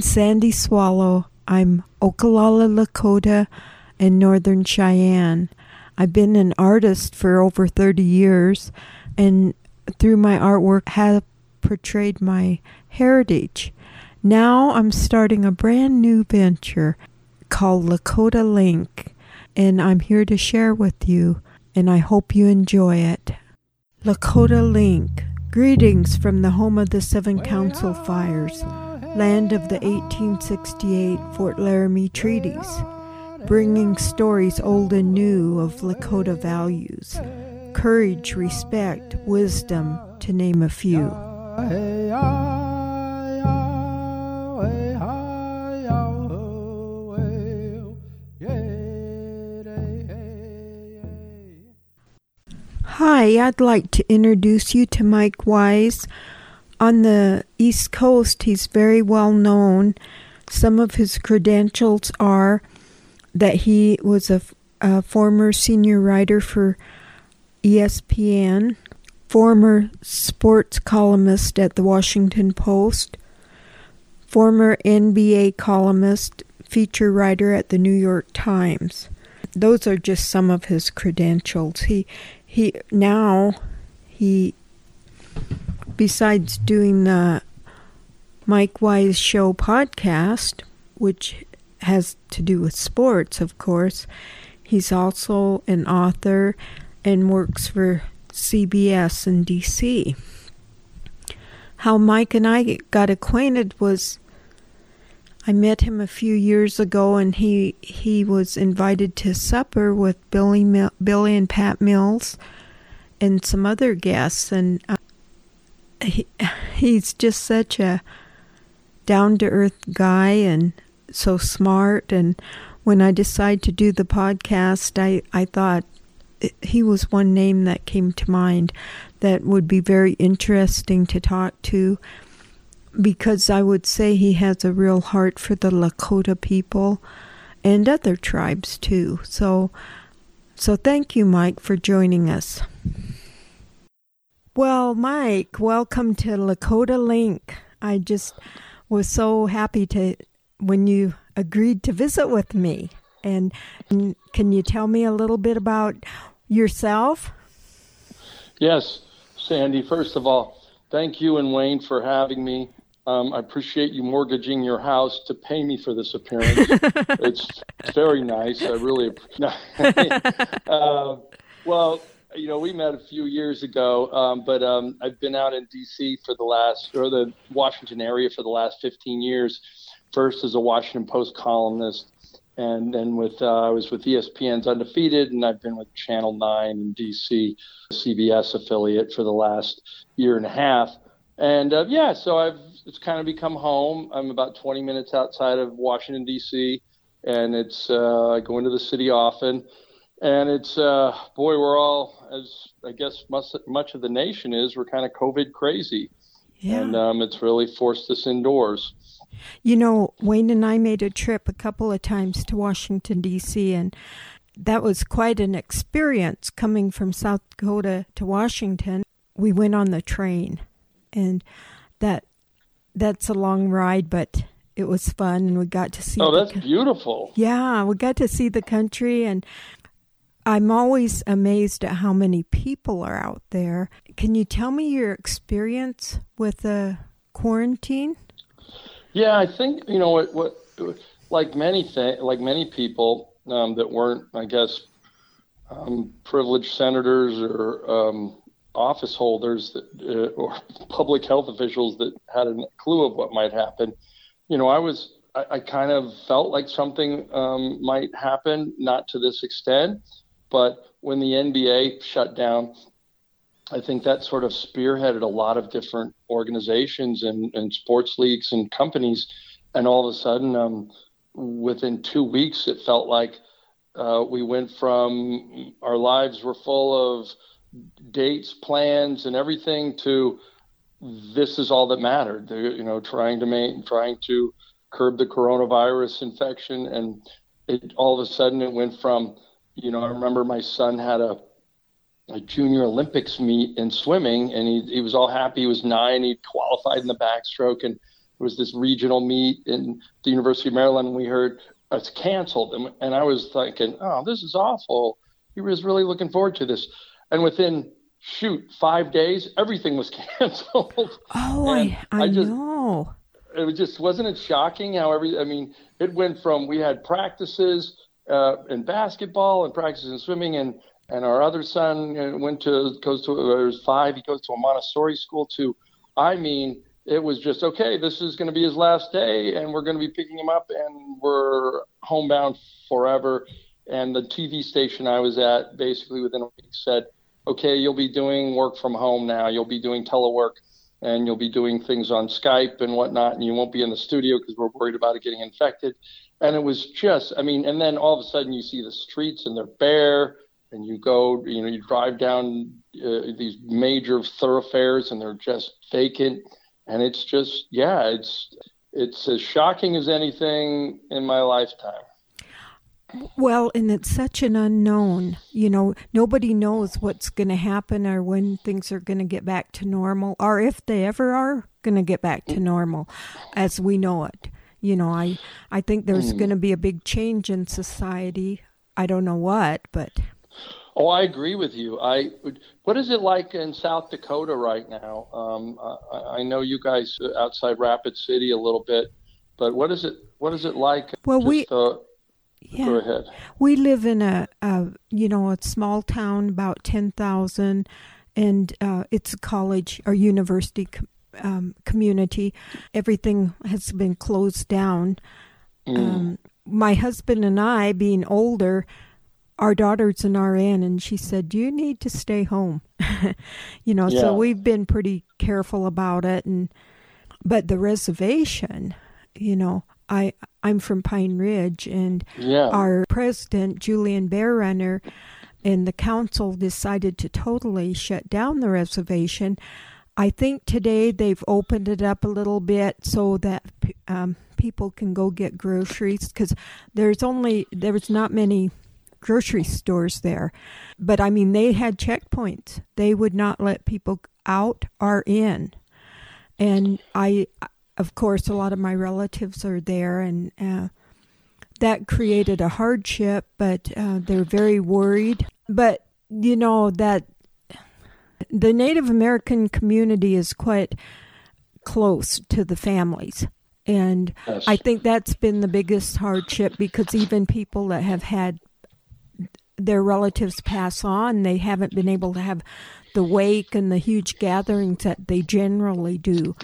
Sandy Swallow. I'm Oglala Lakota and Northern Cheyenne. I've been an artist for over 30 years and through my artwork have portrayed my heritage. Now I'm starting a brand new venture called Lakota Link and I'm here to share with you and I hope you enjoy it. Lakota Link. Greetings from the home of the Seven Council Fires, land of the 1868 Fort Laramie treaties, bringing stories old and new of Lakota values courage, respect, wisdom, to name a few. Hi, I'd like to introduce you to Mike Wise. On the East Coast, he's very well known. Some of his credentials are that he was a, a former senior writer for ESPN, former sports columnist at the Washington Post, former NBA columnist, feature writer at the New York Times. Those are just some of his credentials. He he now he besides doing the Mike Wise Show podcast, which has to do with sports, of course, he's also an author and works for CBS in DC. How Mike and I got acquainted was I met him a few years ago, and he he was invited to supper with Billy Billy and Pat Mills, and some other guests, and uh, he he's just such a down to earth guy and so smart. And when I decided to do the podcast, I I thought he was one name that came to mind that would be very interesting to talk to because I would say he has a real heart for the Lakota people and other tribes too. So so thank you Mike for joining us. Well, Mike, welcome to Lakota Link. I just was so happy to when you agreed to visit with me. And, can you tell me a little bit about yourself? Yes, Sandy. First of all, thank you and Wayne for having me. Um, I appreciate you mortgaging your house to pay me for this appearance. it's, it's very nice. I really. uh, well, you know, we met a few years ago, um, but um, I've been out in D.C. for the last, or the Washington area for the last 15 years. First as a Washington Post columnist, and then with uh, I was with ESPN's Undefeated, and I've been with Channel 9 in DC, CBS affiliate for the last year and a half. And uh, yeah, so I've it's kind of become home. I'm about 20 minutes outside of Washington D.C., and it's uh, I go into the city often, and it's uh, boy, we're all as I guess much much of the nation is. We're kind of COVID crazy, and um, it's really forced us indoors. You know, Wayne and I made a trip a couple of times to Washington, D.C., and that was quite an experience coming from South Dakota to Washington. We went on the train, and that that's a long ride, but it was fun, and we got to see. Oh, the that's co- beautiful. yeah, we got to see the country, and I'm always amazed at how many people are out there. Can you tell me your experience with the quarantine? Yeah, I think you know what what like many th- like many people um, that weren't, I guess, um, privileged senators or um, office holders that, uh, or public health officials that had a clue of what might happen. You know, I was I, I kind of felt like something um, might happen, not to this extent, but when the NBA shut down, I think that sort of spearheaded a lot of different organizations and, and sports leagues and companies. And all of a sudden, um, within two weeks, it felt like uh, we went from our lives were full of dates, plans, and everything to this is all that mattered. You know, trying to make, trying to curb the coronavirus infection, and it all of a sudden it went from you know, I remember my son had a a junior Olympics meet in swimming, and he he was all happy. He was nine. He qualified in the backstroke, and it was this regional meet in the University of Maryland. And we heard uh, it's canceled, and, and I was thinking, oh, this is awful. He was really looking forward to this, and within shoot five days, everything was canceled. Oh, I, I, I just, know. It was just wasn't it shocking how every I mean it went from we had practices uh, in basketball and practices in swimming and and our other son uh, went to goes to was five he goes to a Montessori school to I mean it was just okay this is going to be his last day and we're going to be picking him up and we're homebound forever. And the TV station I was at basically within a week said okay you'll be doing work from home now. You'll be doing telework and you'll be doing things on Skype and whatnot and you won't be in the studio because we're worried about it getting infected and it was just i mean and then all of a sudden you see the streets and they're bare and you go you know you drive down uh, these major thoroughfares and they're just vacant. And it's just yeah it's it's as shocking as anything in my lifetime. Well, and it's such an unknown. You know, nobody knows what's going to happen or when things are going to get back to normal or if they ever are going to get back to normal as we know it you know, I I think there's mm. going to be a big change in society. I don't know what, but Oh, I agree with you. I what is it like in South Dakota right now? Um, I, I, know you guys outside Rapid City a little bit, but what is it? What is it like? Well, Just, we. Uh, yeah. Go ahead. We live in a, a you know a small town about ten thousand, and uh, it's a college or university um, community. Everything has been closed down. Mm. Um, my husband and I, being older, our daughter's an RN, and she said, "You need to stay home." you know, yeah. so we've been pretty careful about it. And but the reservation, you know, I I'm from Pine Ridge, and yeah. our president Julian Bear Runner and the council decided to totally shut down the reservation I think today they've opened it up a little bit so that um, people can go get groceries because there's only there's not many grocery stores there. But I mean, they had checkpoints. They would not let people out or in. And I, of course, a lot of my relatives are there, and uh, that created a hardship. But uh, they're very worried. But you know that the Native American community is quite close to the families. And yes. I think that's been the biggest hardship because even people that have had their relatives pass on, they haven't been able to have the wake and the huge gatherings that they generally do.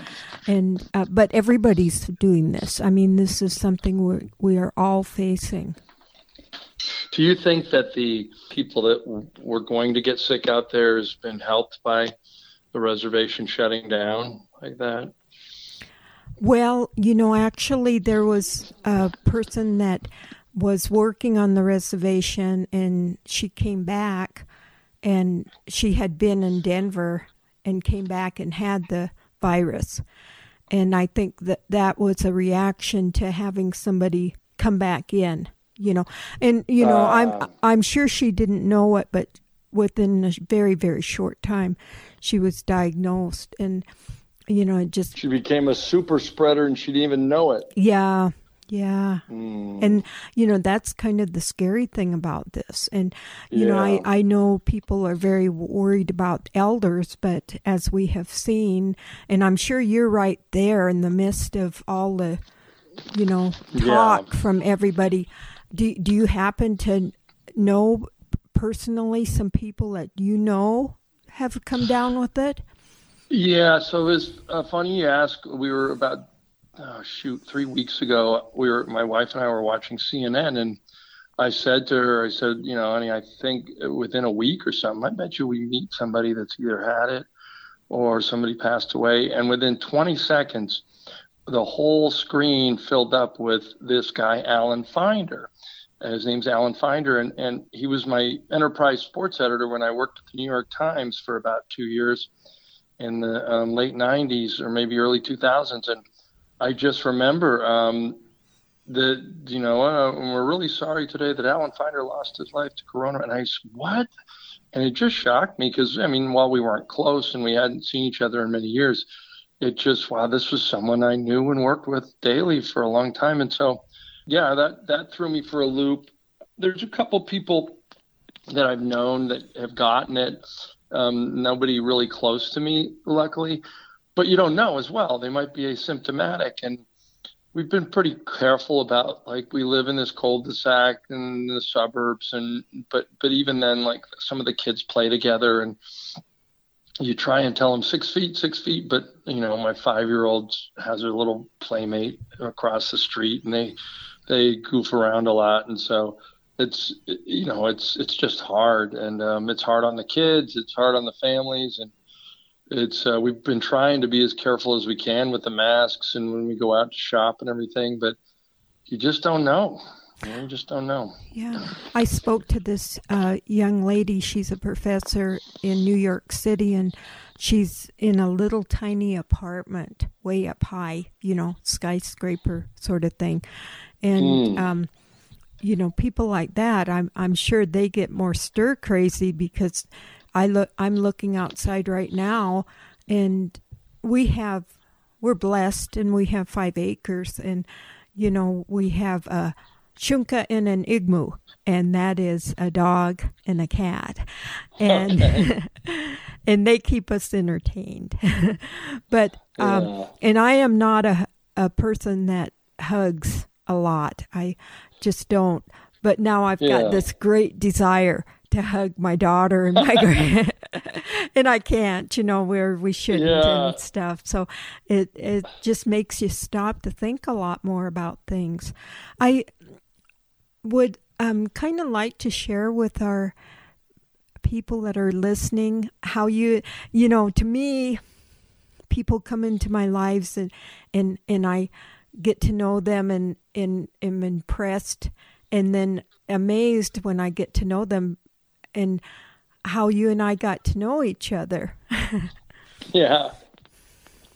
And uh, but everybody's doing this. I mean, this is something we we are all facing. Do you think that the people that were going to get sick out there has been helped by the reservation shutting down like that? Well, you know, actually, there was a person that was working on the reservation and she came back and she had been in Denver and came back and had the virus. And I think that that was a reaction to having somebody come back in you know and you know uh, i'm i'm sure she didn't know it but within a very very short time she was diagnosed and you know it just she became a super spreader and she didn't even know it yeah yeah mm. and you know that's kind of the scary thing about this and you yeah. know i i know people are very worried about elders but as we have seen and i'm sure you're right there in the midst of all the you know talk yeah. from everybody do do you happen to know personally some people that you know have come down with it? Yeah, so it's uh, funny you ask. We were about oh, shoot three weeks ago. We were my wife and I were watching CNN, and I said to her, I said, you know, honey, I think within a week or something, I bet you we meet somebody that's either had it or somebody passed away, and within 20 seconds, the whole screen filled up with this guy, Alan Finder. His name's Alan Finder, and, and he was my enterprise sports editor when I worked at the New York Times for about two years in the um, late 90s or maybe early 2000s. And I just remember um, that you know, uh, we're really sorry today that Alan Finder lost his life to corona. And I said, what? And it just shocked me because I mean, while we weren't close and we hadn't seen each other in many years, it just wow, this was someone I knew and worked with daily for a long time. And so, yeah, that that threw me for a loop. There's a couple people that I've known that have gotten it. Um, nobody really close to me, luckily, but you don't know as well. They might be asymptomatic and we've been pretty careful about like we live in this cul-de-sac in the suburbs and but but even then like some of the kids play together and you try and tell them six feet six feet but you know my five year old has a little playmate across the street and they they goof around a lot and so it's you know it's it's just hard and um, it's hard on the kids it's hard on the families and it's uh, we've been trying to be as careful as we can with the masks and when we go out to shop and everything, but you just don't know. You, just don't know. Yeah, I spoke to this uh, young lady. She's a professor in New York City, and she's in a little tiny apartment way up high, you know, skyscraper sort of thing, and. Mm. Um, you know, people like that, I'm I'm sure they get more stir crazy because I look I'm looking outside right now and we have we're blessed and we have 5 acres and you know we have a shunka and an igmu and that is a dog and a cat and okay. and they keep us entertained but um yeah. and i am not a a person that hugs a lot i just don't but now i've yeah. got this great desire to hug my daughter and my grand and I can't, you know, where we shouldn't yeah. and stuff. So it it just makes you stop to think a lot more about things. I would um kind of like to share with our people that are listening how you you know, to me people come into my lives and and and I get to know them and and am impressed and then amazed when I get to know them and how you and I got to know each other. yeah.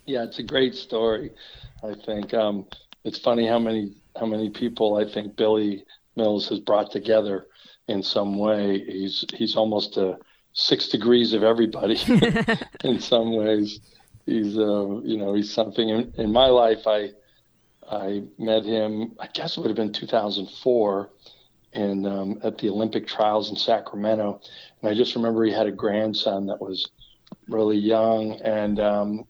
Yeah, it's a great story. I think um, it's funny how many how many people I think Billy Mills has brought together in some way. He's he's almost a six degrees of everybody in some ways. He's uh, you know he's something in, in my life. I I met him. I guess it would have been 2004 in um, at the Olympic trials in Sacramento, and I just remember he had a grandson that was really young, and um,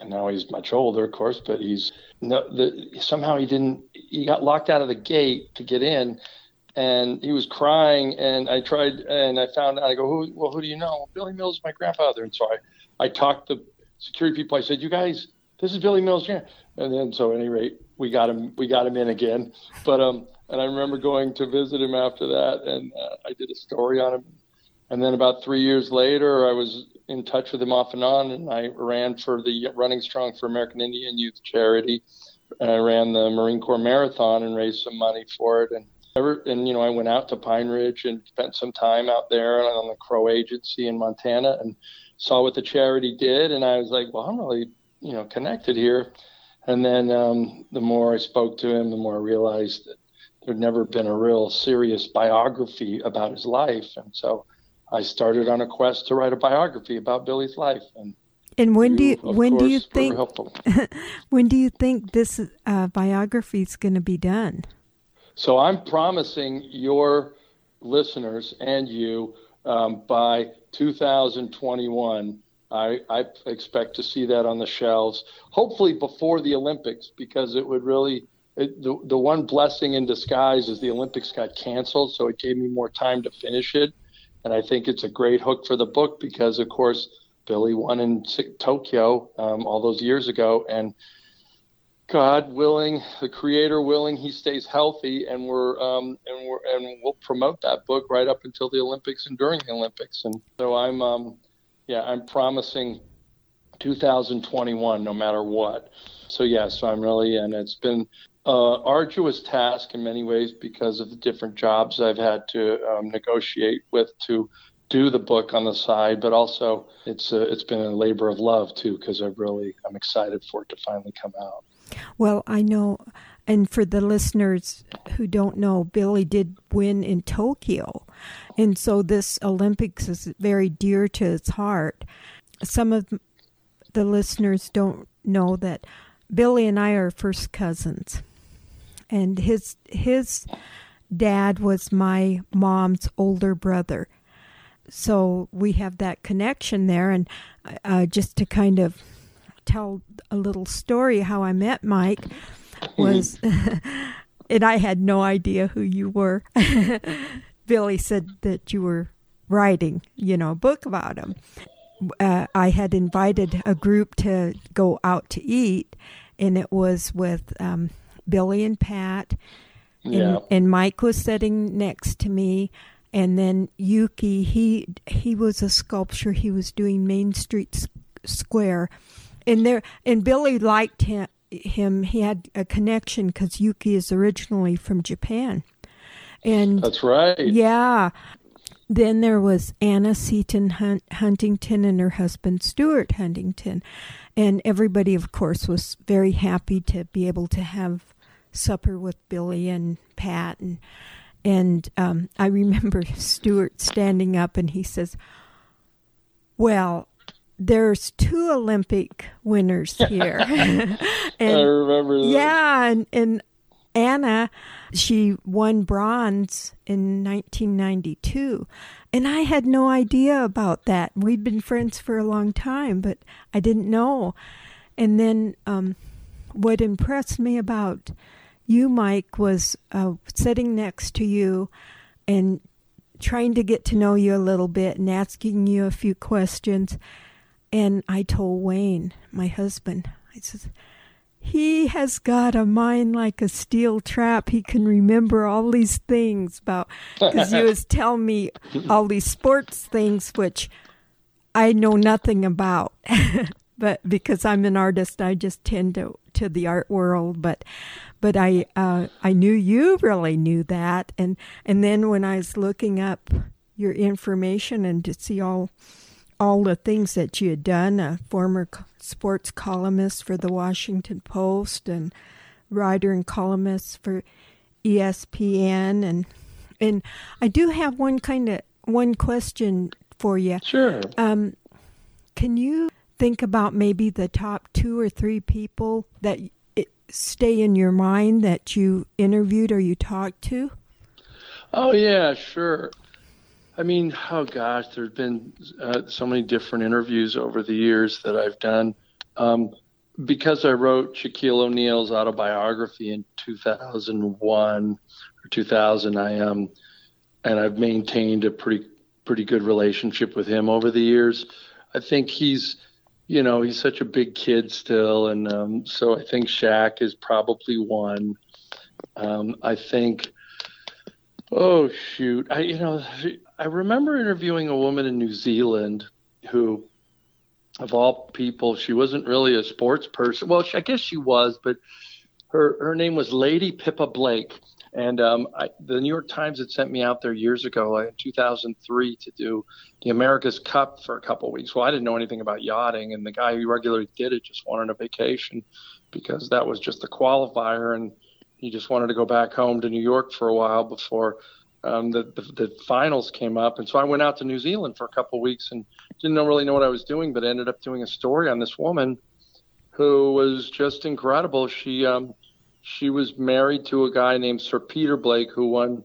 and now he's much older, of course, but he's no, the, somehow he didn't he got locked out of the gate to get in, and he was crying, and I tried and I found out. I go who well who do you know Billy Mills is my grandfather, and so I I talked to security people. I said you guys this is Billy Mills, yeah, and then so at any rate we got him we got him in again, but um and I remember going to visit him after that, and uh, I did a story on him. And then about three years later, I was in touch with him off and on, and I ran for the Running Strong for American Indian Youth charity. And I ran the Marine Corps Marathon and raised some money for it. And and you know, I went out to Pine Ridge and spent some time out there on the Crow Agency in Montana and saw what the charity did. And I was like, well, I'm really you know connected here. And then um, the more I spoke to him, the more I realized that there'd never been a real serious biography about his life. And so I started on a quest to write a biography about Billy's life. And and when do you when do you think when do you think this uh, biography is going to be done? So I'm promising your listeners and you um, by 2021. I, I expect to see that on the shelves, hopefully before the Olympics, because it would really it, the, the one blessing in disguise is the Olympics got canceled, so it gave me more time to finish it. And I think it's a great hook for the book because, of course, Billy won in Tokyo um, all those years ago, and God willing, the Creator willing, he stays healthy, and we're um, and we're and we'll promote that book right up until the Olympics and during the Olympics. And so I'm, um, yeah, I'm promising 2021, no matter what. So yeah, so I'm really, and it's been uh, arduous task in many ways because of the different jobs I've had to um, negotiate with to do the book on the side, but also it's a, it's been a labor of love too because I've really I'm excited for it to finally come out. Well, I know, and for the listeners who don't know, Billy did win in Tokyo. And so this Olympics is very dear to his heart. Some of the listeners don't know that Billy and I are first cousins. And his his dad was my mom's older brother. So we have that connection there and uh, just to kind of tell a little story how I met Mike was, and I had no idea who you were. Billy said that you were writing, you know, a book about him. Uh, I had invited a group to go out to eat, and it was with um, Billy and Pat, and, Yeah. and Mike was sitting next to me, and then Yuki. He he was a sculpture. He was doing Main Street S- Square, and there and Billy liked him. Him. He had a connection because Yuki is originally from Japan, and That's right. yeah. Then there was Anna Seaton Hunt- Huntington and her husband Stuart Huntington. And everybody, of course, was very happy to be able to have supper with Billy and Pat. And, and um, I remember Stuart standing up and he says, Well, there's two Olympic winners here. and, I remember that. yeah, and, and Anna, she won bronze in 1992. And I had no idea about that. We'd been friends for a long time, but I didn't know. And then um, what impressed me about you, Mike, was uh, sitting next to you and trying to get to know you a little bit and asking you a few questions. And I told Wayne, my husband, I said, he has got a mind like a steel trap. He can remember all these things about because he was telling me all these sports things which I know nothing about. but because I'm an artist, I just tend to to the art world. But but I uh, I knew you really knew that, and and then when I was looking up your information and to see all all the things that you had done, a former sports columnist for the Washington Post and writer and columnist for ESPN and and I do have one kind of one question for you. Sure. Um, can you think about maybe the top two or three people that stay in your mind that you interviewed or you talked to? Oh yeah, sure. I mean, oh gosh, there's been uh, so many different interviews over the years that I've done. Um, because I wrote Shaquille O'Neal's autobiography in 2001 or 2000, I um, and I've maintained a pretty pretty good relationship with him over the years. I think he's, you know, he's such a big kid still, and um, so I think Shaq is probably one. Um, I think. Oh shoot! I you know I remember interviewing a woman in New Zealand who, of all people, she wasn't really a sports person. Well, she, I guess she was, but her her name was Lady Pippa Blake, and um, I, the New York Times had sent me out there years ago, in 2003, to do the America's Cup for a couple of weeks. Well, I didn't know anything about yachting, and the guy who regularly did it just wanted a vacation because that was just the qualifier, and he just wanted to go back home to New York for a while before um, the, the the finals came up, and so I went out to New Zealand for a couple of weeks and didn't really know what I was doing, but ended up doing a story on this woman who was just incredible. She um, she was married to a guy named Sir Peter Blake, who won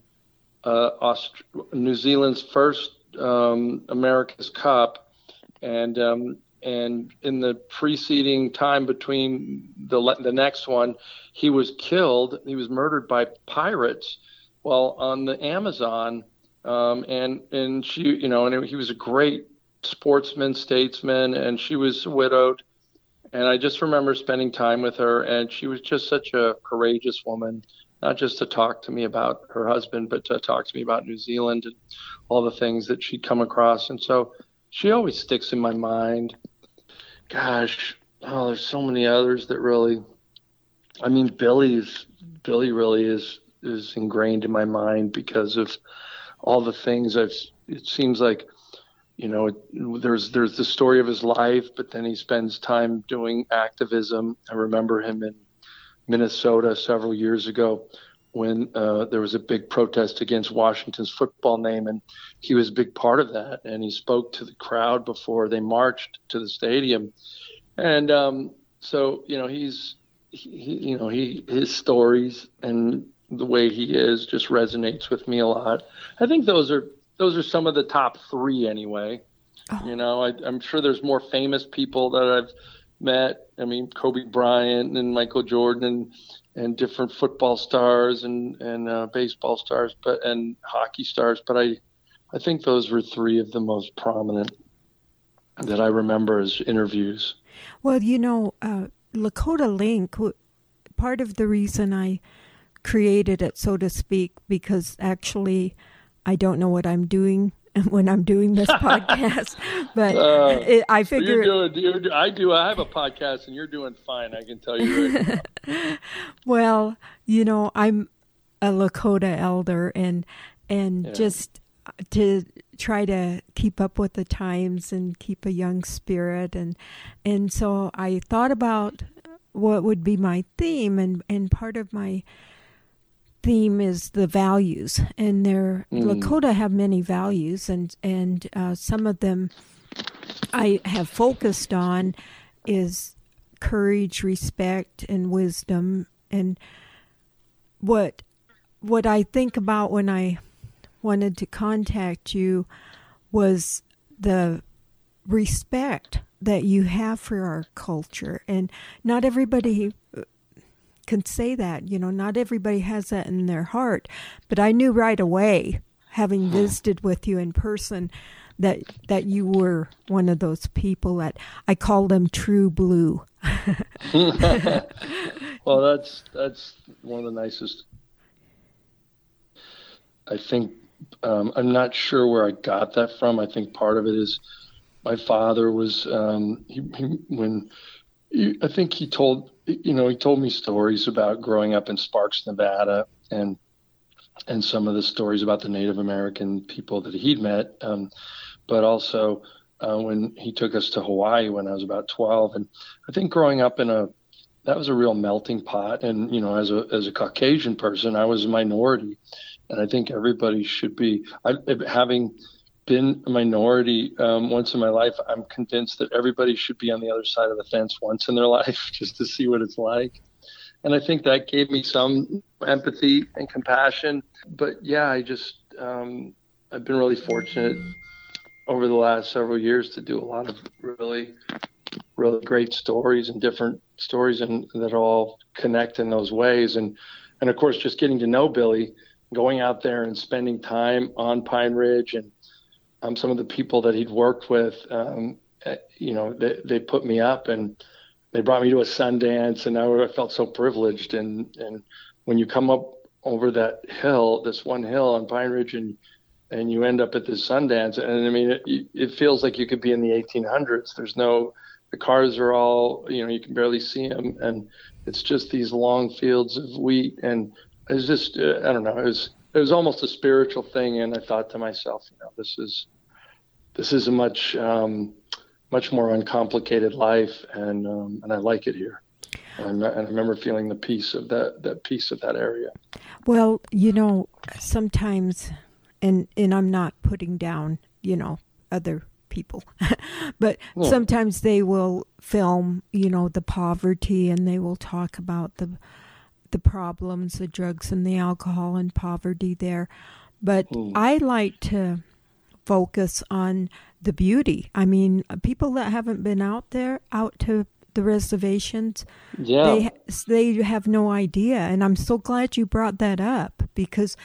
uh, Aust- New Zealand's first um, America's Cup, and um, and in the preceding time between the the next one, he was killed. He was murdered by pirates while on the Amazon. Um, and and she, you know, and he was a great sportsman, statesman, and she was widowed. And I just remember spending time with her, and she was just such a courageous woman, not just to talk to me about her husband, but to talk to me about New Zealand and all the things that she'd come across. And so she always sticks in my mind. Gosh, oh, there's so many others that really. I mean, Billy's Billy really is is ingrained in my mind because of all the things I've. It seems like, you know, there's there's the story of his life, but then he spends time doing activism. I remember him in Minnesota several years ago when uh, there was a big protest against Washington's football name, and he was a big part of that. And he spoke to the crowd before they marched to the stadium, and um, so you know he's he, you know he his stories and the way he is just resonates with me a lot. I think those are those are some of the top three anyway. Oh. You know, I, I'm sure there's more famous people that I've met. I mean, Kobe Bryant and Michael Jordan and, and different football stars and and uh, baseball stars, but and hockey stars. But I, I think those were three of the most prominent that I remember as interviews. Well, you know, uh, Lakota Link. Part of the reason I created it, so to speak, because actually I don't know what I'm doing when I'm doing this podcast. but uh, it, I figure you're doing, you're, I do. I have a podcast, and you're doing fine. I can tell you. Right well, you know, I'm a Lakota elder, and and yeah. just to try to keep up with the times and keep a young spirit, and and so I thought about what would be my theme, and and part of my theme is the values, and their mm. Lakota have many values, and and uh, some of them I have focused on is courage, respect, and wisdom, and what what I think about when I wanted to contact you was the respect that you have for our culture and not everybody can say that. You know, not everybody has that in their heart. But I knew right away, having visited with you in person, that that you were one of those people that I call them true blue. well, that's that's one of the nicest. I think um, I'm not sure where I got that from. I think part of it is my father was um, he, he, when he, I think he told you know, he told me stories about growing up in Sparks, Nevada, and and some of the stories about the Native American people that he'd met, um, but also uh, when he took us to Hawaii when I was about 12. And I think growing up in a that was a real melting pot. And you know, as a as a Caucasian person, I was a minority, and I think everybody should be I, having been a minority um, once in my life, I'm convinced that everybody should be on the other side of the fence once in their life just to see what it's like. And I think that gave me some empathy and compassion. But yeah, I just, um, I've been really fortunate over the last several years to do a lot of really, really great stories and different stories and that all connect in those ways. And, and of course, just getting to know Billy, going out there and spending time on Pine Ridge and um, some of the people that he'd worked with, um, eh, you know, they, they put me up and they brought me to a Sundance, and I, I felt so privileged. And and when you come up over that hill, this one hill on Pine Ridge, and and you end up at this Sundance, and I mean, it, it feels like you could be in the 1800s. There's no, the cars are all, you know, you can barely see them, and it's just these long fields of wheat, and it's just, uh, I don't know, it was it was almost a spiritual thing, and I thought to myself, you know, this is this is a much um, much more uncomplicated life, and um, and I like it here. And, and, I remember feeling the peace of that that peace of that area. Well, you know, sometimes, and and I'm not putting down, you know, other people, but yeah. sometimes they will film, you know, the poverty, and they will talk about the the problems, the drugs and the alcohol and poverty there. But mm. I like to focus on the beauty. I mean, people that haven't been out there, out to the reservations, yeah. they they have no idea. And I'm so glad you brought that up because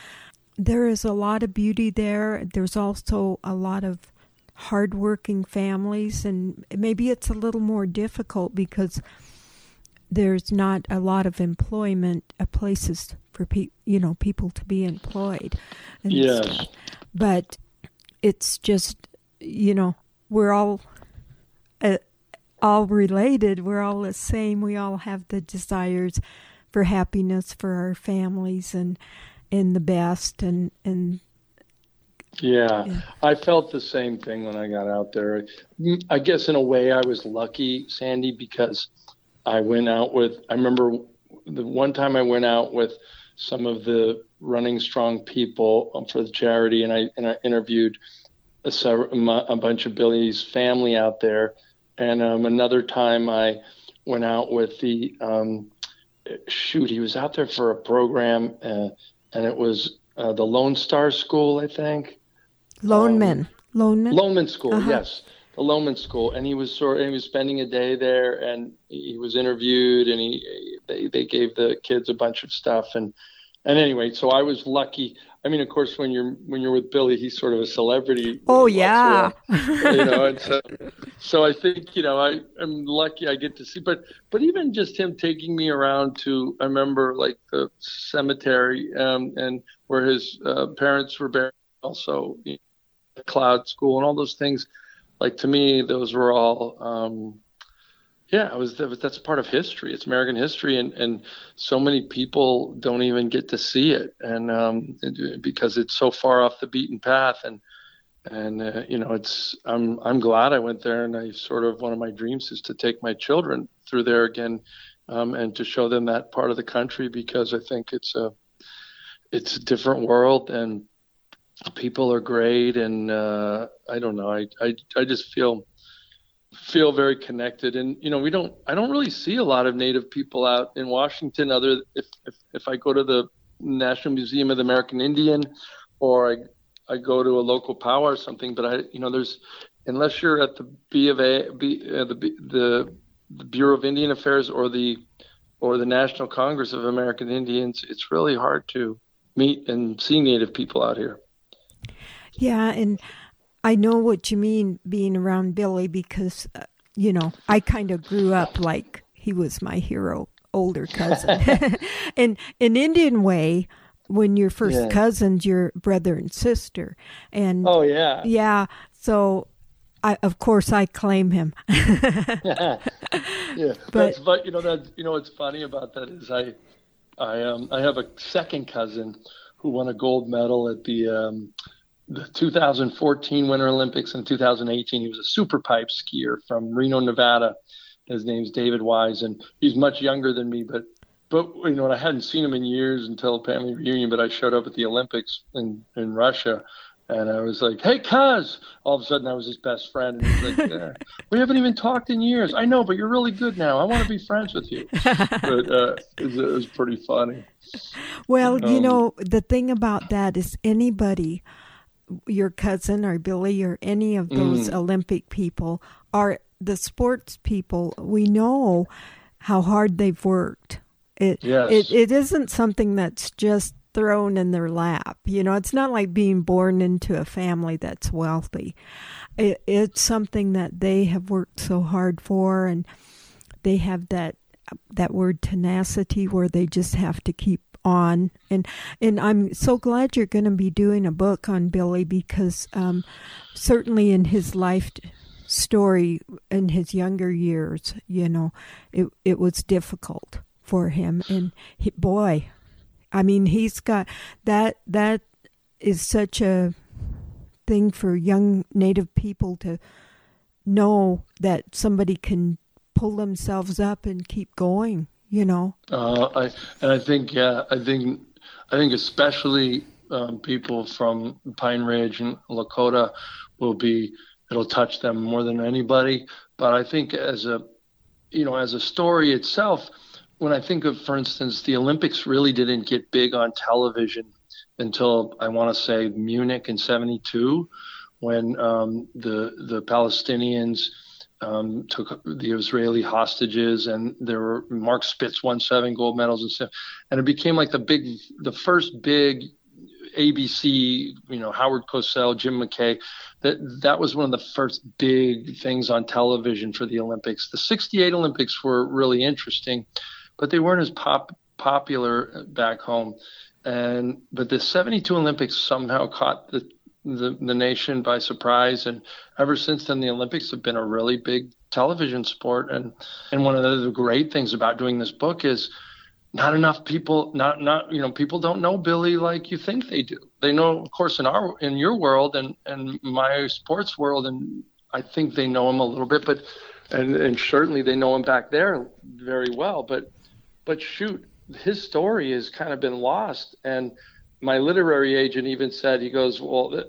there is a lot of beauty there. There's also a lot of hardworking families, and maybe it's a little more difficult because there's not a lot of employment uh, places for pe- you know people to be employed. And yes. Stuff. But it's just you know we're all uh, all related. We're all the same. We all have the desires for happiness for our families and and the best and and yeah, yeah, I felt the same thing when I got out there. I guess in a way I was lucky, Sandy, because I went out with, I remember the one time I went out with some of the running strong people for the charity, and I and I interviewed a, a bunch of Billy's family out there, and um, another time I went out with the um, shoot. He was out there for a program, uh, and it was uh, the Lone Star School, I think. Loneman. Um, lone men, School, uh-huh. yes the Lone Loman School, and he was sort of, he was spending a day there, and he was interviewed, and he they they gave the kids a bunch of stuff, and and anyway, so I was lucky. I mean, of course, when you're when you're with Billy, he's sort of a celebrity. Oh yeah, you know, and so so I think you know I am lucky I get to see, but but even just him taking me around to I remember like the cemetery um, and where his uh, parents were buried, also you know, Cloud School and all those things like to me, those were all, um, yeah, it was that's part of history. It's American history, and and so many people don't even get to see it, and um, because it's so far off the beaten path, and and uh, you know, it's I'm I'm glad I went there, and I sort of one of my dreams is to take my children through there again, um, and to show them that part of the country because I think it's a it's a different world and people are great, and uh, I don't know. I, I I just feel feel very connected, and you know, we don't. I don't really see a lot of Native people out in Washington. Other if if, if I go to the National Museum of the American Indian, or I I go to a local powwow or something, but I you know, there's unless you're at the B of A, B, uh, the, the the Bureau of Indian Affairs or the or the National Congress of American Indians, it's really hard to meet and see Native people out here. Yeah, and I know what you mean being around Billy because, uh, you know, I kind of grew up like he was my hero, older cousin. and in Indian way, when you're first yeah. cousins, you're brother and sister. And oh yeah, yeah. So, I of course I claim him. yeah, but but you know that you know what's funny about that is I I um I have a second cousin who won a gold medal at the um the 2014 Winter Olympics and 2018. He was a super pipe skier from Reno, Nevada. His name's David Wise, and he's much younger than me, but but you know, I hadn't seen him in years until the family reunion. But I showed up at the Olympics in in Russia, and I was like, "Hey, Cuz!" All of a sudden, I was his best friend, and he's like, yeah, "We haven't even talked in years." I know, but you're really good now. I want to be friends with you. but uh, it, was, it, was, pretty funny. Well, um, you know, the thing about that is anybody your cousin or Billy or any of those mm. Olympic people are the sports people. We know how hard they've worked. It, yes. it it isn't something that's just thrown in their lap. You know, it's not like being born into a family that's wealthy. It, it's something that they have worked so hard for, and they have that that word tenacity where they just have to keep on. And and I'm so glad you're going to be doing a book on Billy because um, certainly in his life story in his younger years you know it it was difficult for him. And he, boy I mean he's got that that is such a thing for young native people to know that somebody can pull themselves up and keep going you know. Uh, I and I think yeah, I think I think especially um, people from Pine Ridge and Lakota will be it'll touch them more than anybody. But I think as a you know as a story itself, when I think of for instance the Olympics really didn't get big on television until I want to say Munich in '72 when um, the the Palestinians um, took the Israeli hostages, and there were Mark Spitz won seven gold medals and stuff, and it became like the big, the first big ABC, you know, Howard Cosell, Jim McKay. That that was one of the first big things on television for the Olympics. The '68 Olympics were really interesting, but they weren't as pop popular back home. And but the '72 Olympics somehow caught the the, the nation by surprise. And ever since then, the Olympics have been a really big television sport. And, and one of the, the great things about doing this book is not enough people, not, not, you know, people don't know Billy like you think they do. They know, of course, in our, in your world and, and my sports world. And I think they know him a little bit, but, and, and certainly they know him back there very well. But but shoot, his story has kind of been lost. And my literary agent even said, he goes, well,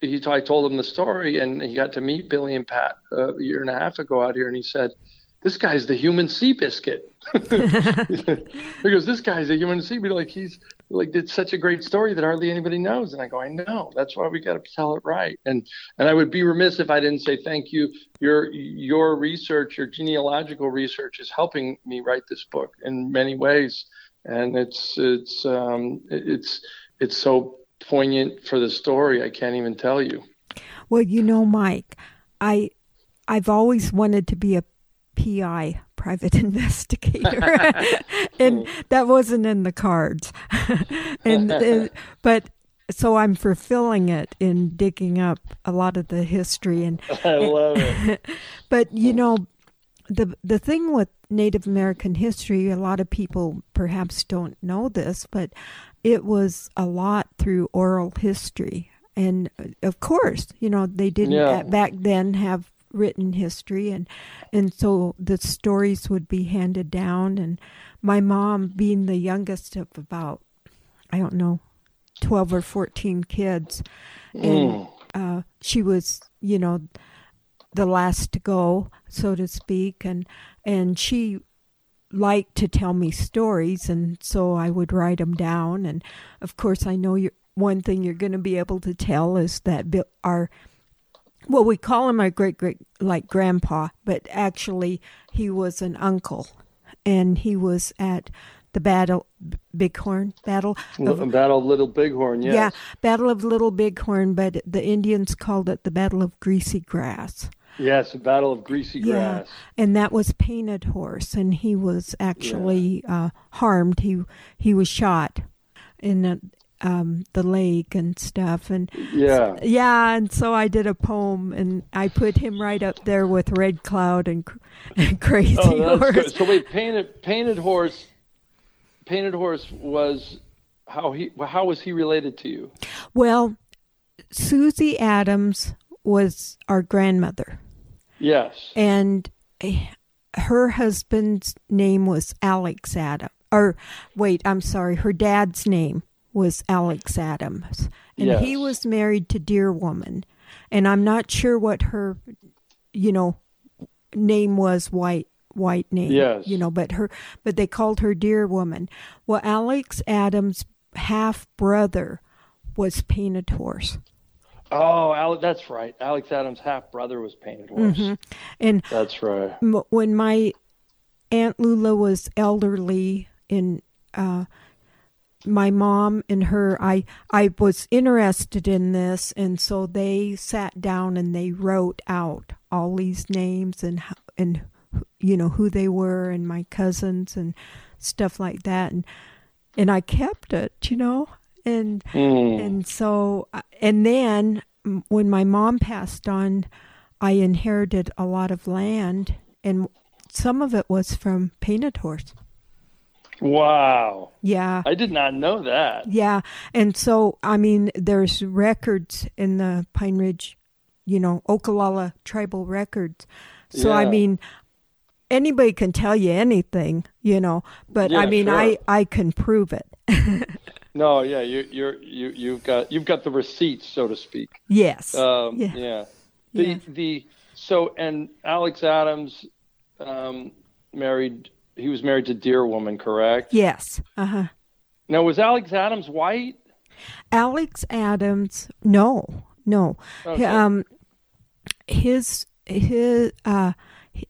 he, I told him the story, and he got to meet Billy and Pat a year and a half ago out here, and he said, this guy's the human Seabiscuit. he goes, this guy's a human Seabiscuit. Like he's like did such a great story that hardly anybody knows. And I go, I know. That's why we got to tell it right. And and I would be remiss if I didn't say thank you. Your your research, your genealogical research, is helping me write this book in many ways. And it's it's um, it's it's so poignant for the story. I can't even tell you. Well, you know, Mike, I I've always wanted to be a PI, private investigator, and that wasn't in the cards. and uh, but so I'm fulfilling it in digging up a lot of the history and I love it. but you know the the thing with Native American history, a lot of people perhaps don't know this, but it was a lot through oral history. And uh, of course, you know, they didn't Yeah. back then have written history and and so the stories would be handed down and my mom being the youngest of about I don't know 12 or 14 kids and uh, she was you know the last to go so to speak and and she liked to tell me stories and so I would write them down and of course I know you one thing you're going to be able to tell is that our well we call him our great great like grandpa but actually he was an uncle and he was at the battle bighorn battle of, Battle of Little Bighorn, yes. yeah battle of little bighorn but the indians called it the battle of greasy grass Yes, the Battle of Greasy Grass. Yeah, and that was Painted Horse, and he was actually uh, harmed. He he was shot in the, um, the leg and stuff, and Yeah. yeah, and so I did a poem, and I put him right up there with Red Cloud and, and Crazy Oh, Horse. good. So wait, painted painted horse. Painted horse was how he how was he related to you? Well, Susie Adams was our grandmother. Yes. and eh, her husband's name was Alex Adams. Or wait, I'm sorry, her dad's name was Alex Adams, and he was married to Dear Woman, and I'm not sure what her, you know, name was. White white name, Yes. you know, but her, but they called her Dear Woman. Well, Alex Adams' half brother was Painted Horse, Oh, Ale- that's right. Alex Adams' half brother was painted horse. Mm-hmm. and That's right. m- when my aunt Lula was elderly and uh, my mom and her I I was interested in this and so they sat down and they wrote out all these names and and you know who they were and my cousins and stuff like that and and I kept it you know and Mm. and so, uh, and then mm, when my mom passed on, I inherited a lot of land, and some of it was from Painted Horse. Wow. Yeah, I did not know that. yeah. And so, I mean, there's records in the Pine Ridge, you know, Oglala tribal records. So, I mean, anybody can tell you anything, you know, but I mean, sure. I, I can prove it. No, yeah, you you're you you've got you've got the receipts, so to speak. yes. Um, Yeah. yeah. The Yeah. the so and Alex Adams um, married. He was married to Dear Woman, correct? yes. Uh huh. Now was Alex Adams white? Alex Adams, no, no. Okay. Um, his his uh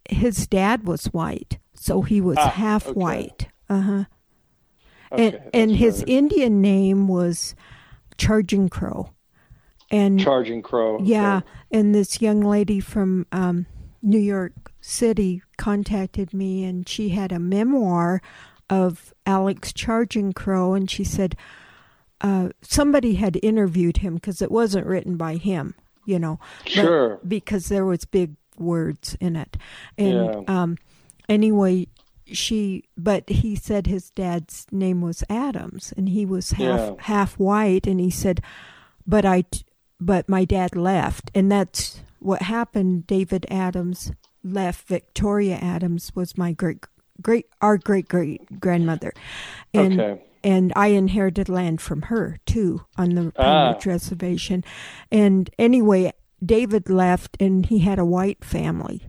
his dad was white, so he was Ah, half okay. white. Uh huh. Okay, and his right. Indian name was Charging Crow, and Charging Crow. yeah, okay. and this young lady from um, New York City contacted me, and she had a memoir of Alex Charging Crow, and she said uh, somebody had interviewed him because it wasn't written by him, you know, Sure. because there was big words in it, and Yeah. um, anyway. She, but he said his dad's name was Adams, and he was half Yeah. half white, and he said, but I but my dad left, and that's what happened. David Adams left. Victoria Adams was my great great our great great grandmother, and Okay. and I inherited land from her too on the Ah. Reservation. And anyway, David left, and he had a white family,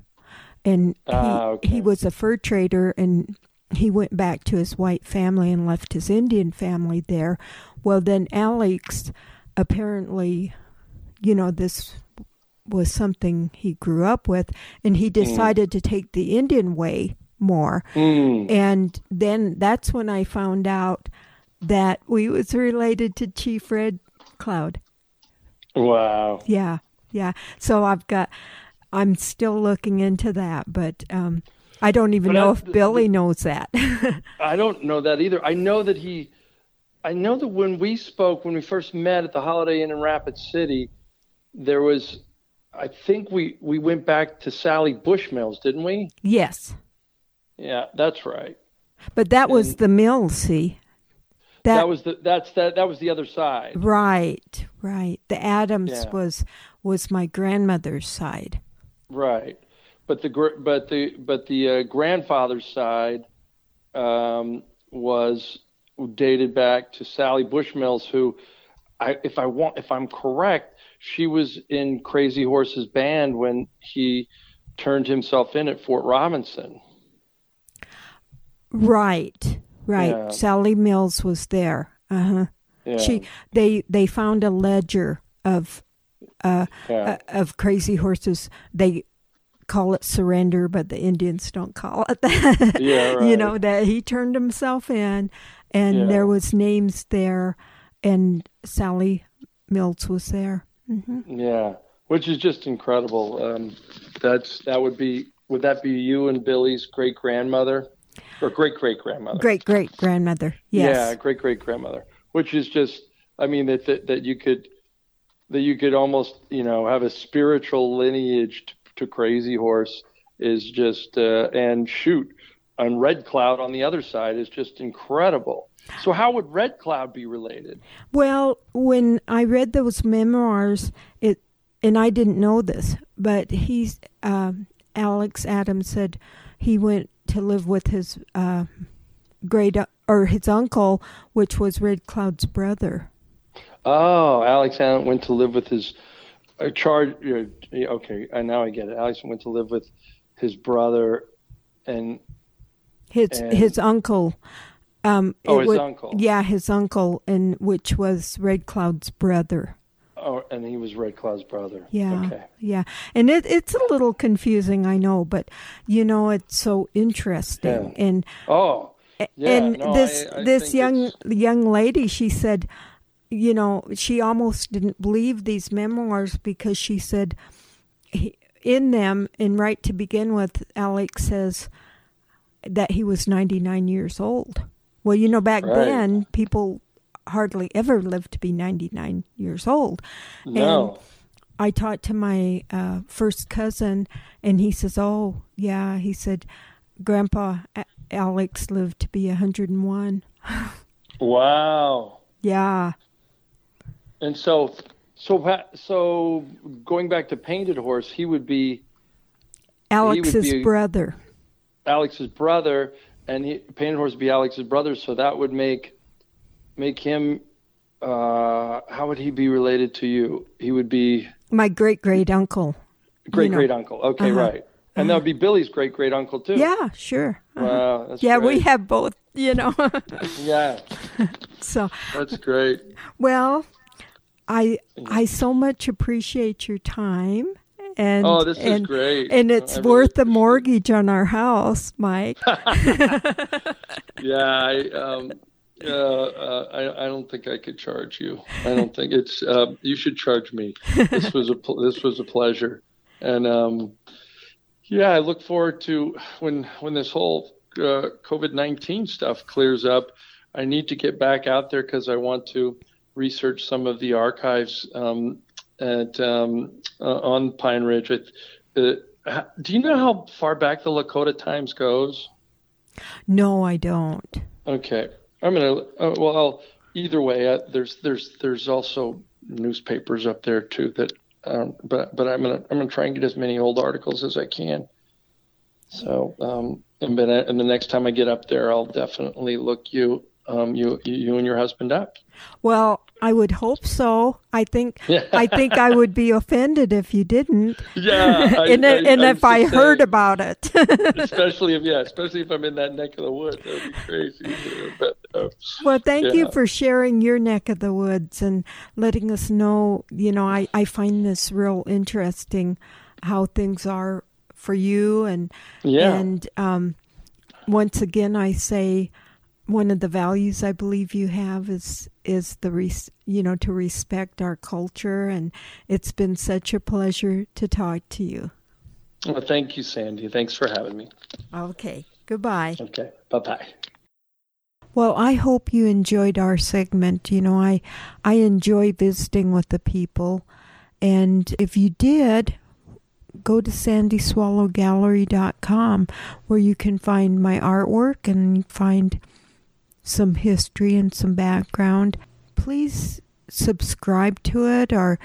and he Ah, okay. he was a fur trader, and he went back to his white family and left his Indian family there. Well, then Alex apparently, you know, this was something he grew up with, and he decided to take the Indian way more. Mm. And then that's when I found out that we was related to Chief Red Cloud. Wow. Yeah, yeah. So I've got, I'm still looking into that, but um, I don't even But know I- if Billy knows that. I don't know that either. I know that he, I know that when we spoke, when we first met at the Holiday Inn in Rapid City, there was, I think we we went back to Sally Bushmills, didn't we? yes, Yeah, that's right. but that was the mill. See, That, was the that's that that was the other side. right, right. The Adams Yeah. was was my grandmother's side. Right, but the but the but the uh, grandfather's side um, was dated back to Sally Bushmills, who, I if I want if I'm correct, she was in Crazy Horse's band when he turned himself in at Fort Robinson. Right, right. Yeah. Sally Mills was there. Uh huh. Yeah, She they they found a ledger of uh, yeah. uh, of crazy horses. They call it surrender, but the Indians don't call it that. Yeah, you know that he turned himself in, and Yeah. there was names there, and Sally Mills was there. hmm Yeah, which is just incredible. Um, that's that would be would that be you and Billy's great grandmother or great great grandmother? Great great grandmother. Yeah, great great grandmother, which is just I mean that, that that you could that you could almost you know have a spiritual lineage to, to Crazy Horse is just uh, and shoot and Red Cloud on the other side is just incredible. So how would Red Cloud be related? Well, when I read those memoirs, it and I didn't know this, but he's um, Alex Adams said he went to live with his uh, great or his uncle, which was Red Cloud's brother. Oh, Alex Allen went to live with his uh, charge. Uh, okay, uh, now I get it. Alex went to live with his brother, and His And- his uncle. Um, oh, it his would- uncle. Yeah, his uncle, and which was Red Cloud's brother. Oh, and he was Red Cloud's brother. Yeah, Okay. yeah, and it it's a little confusing, I know, but you know it's so interesting, Yeah. and Oh, yeah. and no, this I- I this young it's- young lady she said you know she almost didn't believe these memoirs because she said he, in them and right to begin with alex says that he was 99 years old well you know back Right. then people hardly ever lived to be 99 years old No. I talked to my uh, first cousin, and he says, "Oh, yeah." He said, "Grandpa Alex lived to be 101." Wow. Yeah, And so, so, so going back to Painted Horse, he would be Alex's be- brother. Alex's brother, and he, Painted Horse would be Alex's brother. So that would make make him. Uh, how would he be related to you? He would be My great great uncle. great know. great uncle. Okay, Uh-huh. right. And that would be Billy's great great uncle too. Yeah, sure. Uh-huh. Wow. That's yeah, we have both. You know, Yeah, so that's great. well, I I so much appreciate your time. And, Oh, this is and, great. And I it's really worth the mortgage on our house, Mike. Yeah, I um, uh, uh, I, I don't think I could charge you. I don't think it's. Uh, you should charge me. This was a pl- this was a pleasure, and um, yeah, I look forward to when when this whole uh, COVID nineteen stuff clears up. I need to get back out there because I want to research some of the archives um, at um, uh, on Pine Ridge. It, uh, do you know how far back the Lakota Times goes? no, I don't. Okay, I'm gonna. Uh, well, either way, uh, there's there's there's also newspapers up there too that. Um, but but I'm gonna I'm gonna try and get as many old articles as I can. So um, and then and the next time I get up there, I'll definitely look you um, you you and your husband up. Well, I would hope so. I think I think I would be offended if you didn't. Yeah, I, and, I, and I if I saying, heard about it. especially if yeah, especially if I'm in that neck of the woods, that'd be crazy. But, uh, well, thank yeah. you for sharing your neck of the woods and letting us know. You know, I I find this real interesting how things are for you and yeah. and um, once again I say one of the values I believe you have is is the res, you know to respect our culture and it's been such a pleasure to talk to you. Well, thank you, Sandy. Thanks for having me. Okay. Goodbye. Okay. Bye bye. Well, I hope you enjoyed our segment. You know, I I enjoy visiting with the people, and if you did, go to sandyswallowgallery.com where you can find my artwork and find some history and some background. Please subscribe to it or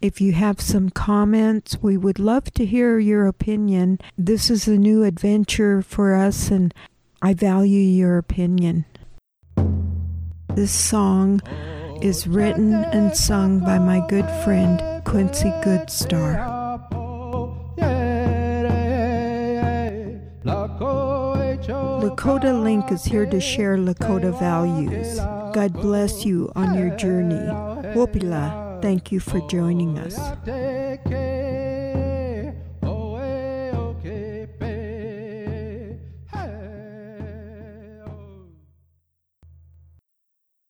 if you have some comments, we would love to hear your opinion. This is a new adventure for us and I value your opinion. This song is written and sung by my good friend Quincy Goodstar. Lakota Link is here to share Lakota values. God bless you on your journey. Wopila, thank you for joining us.